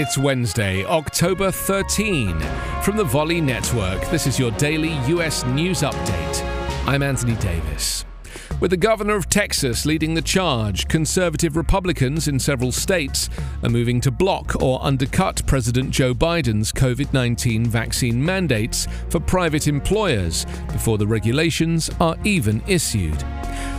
It's Wednesday, October 13. From the Volley Network, this is your daily US news update. I'm Anthony Davis. With the governor of Texas leading the charge, conservative Republicans in several states are moving to block or undercut President Joe Biden's COVID 19 vaccine mandates for private employers before the regulations are even issued.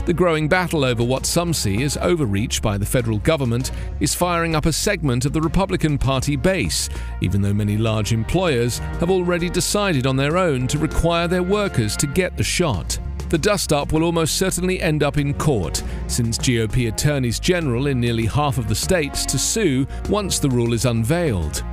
The growing battle over what some see as overreach by the federal government is firing up a segment of the Republican Party base, even though many large employers have already decided on their own to require their workers to get the shot. The dust up will almost certainly end up in court, since GOP attorneys general in nearly half of the states to sue once the rule is unveiled.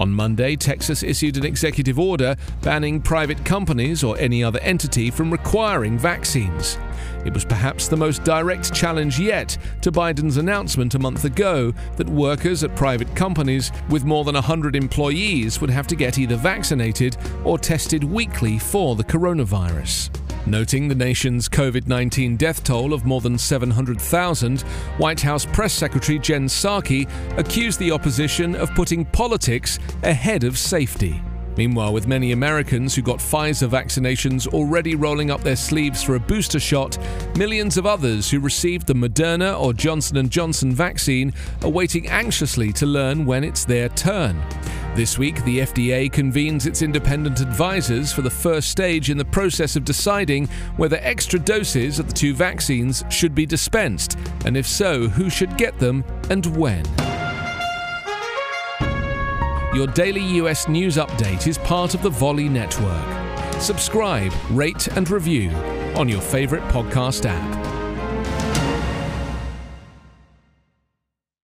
On Monday, Texas issued an executive order banning private companies or any other entity from requiring vaccines. It was perhaps the most direct challenge yet to Biden's announcement a month ago that workers at private companies with more than 100 employees would have to get either vaccinated or tested weekly for the coronavirus. Noting the nation's COVID 19 death toll of more than 700,000, White House Press Secretary Jen Psaki accused the opposition of putting politics ahead of safety. Meanwhile, with many Americans who got Pfizer vaccinations already rolling up their sleeves for a booster shot, millions of others who received the Moderna or Johnson & Johnson vaccine are waiting anxiously to learn when it's their turn. This week, the FDA convenes its independent advisors for the first stage in the process of deciding whether extra doses of the two vaccines should be dispensed, and if so, who should get them and when. Your daily US news update is part of the Volley Network. Subscribe, rate, and review on your favorite podcast app.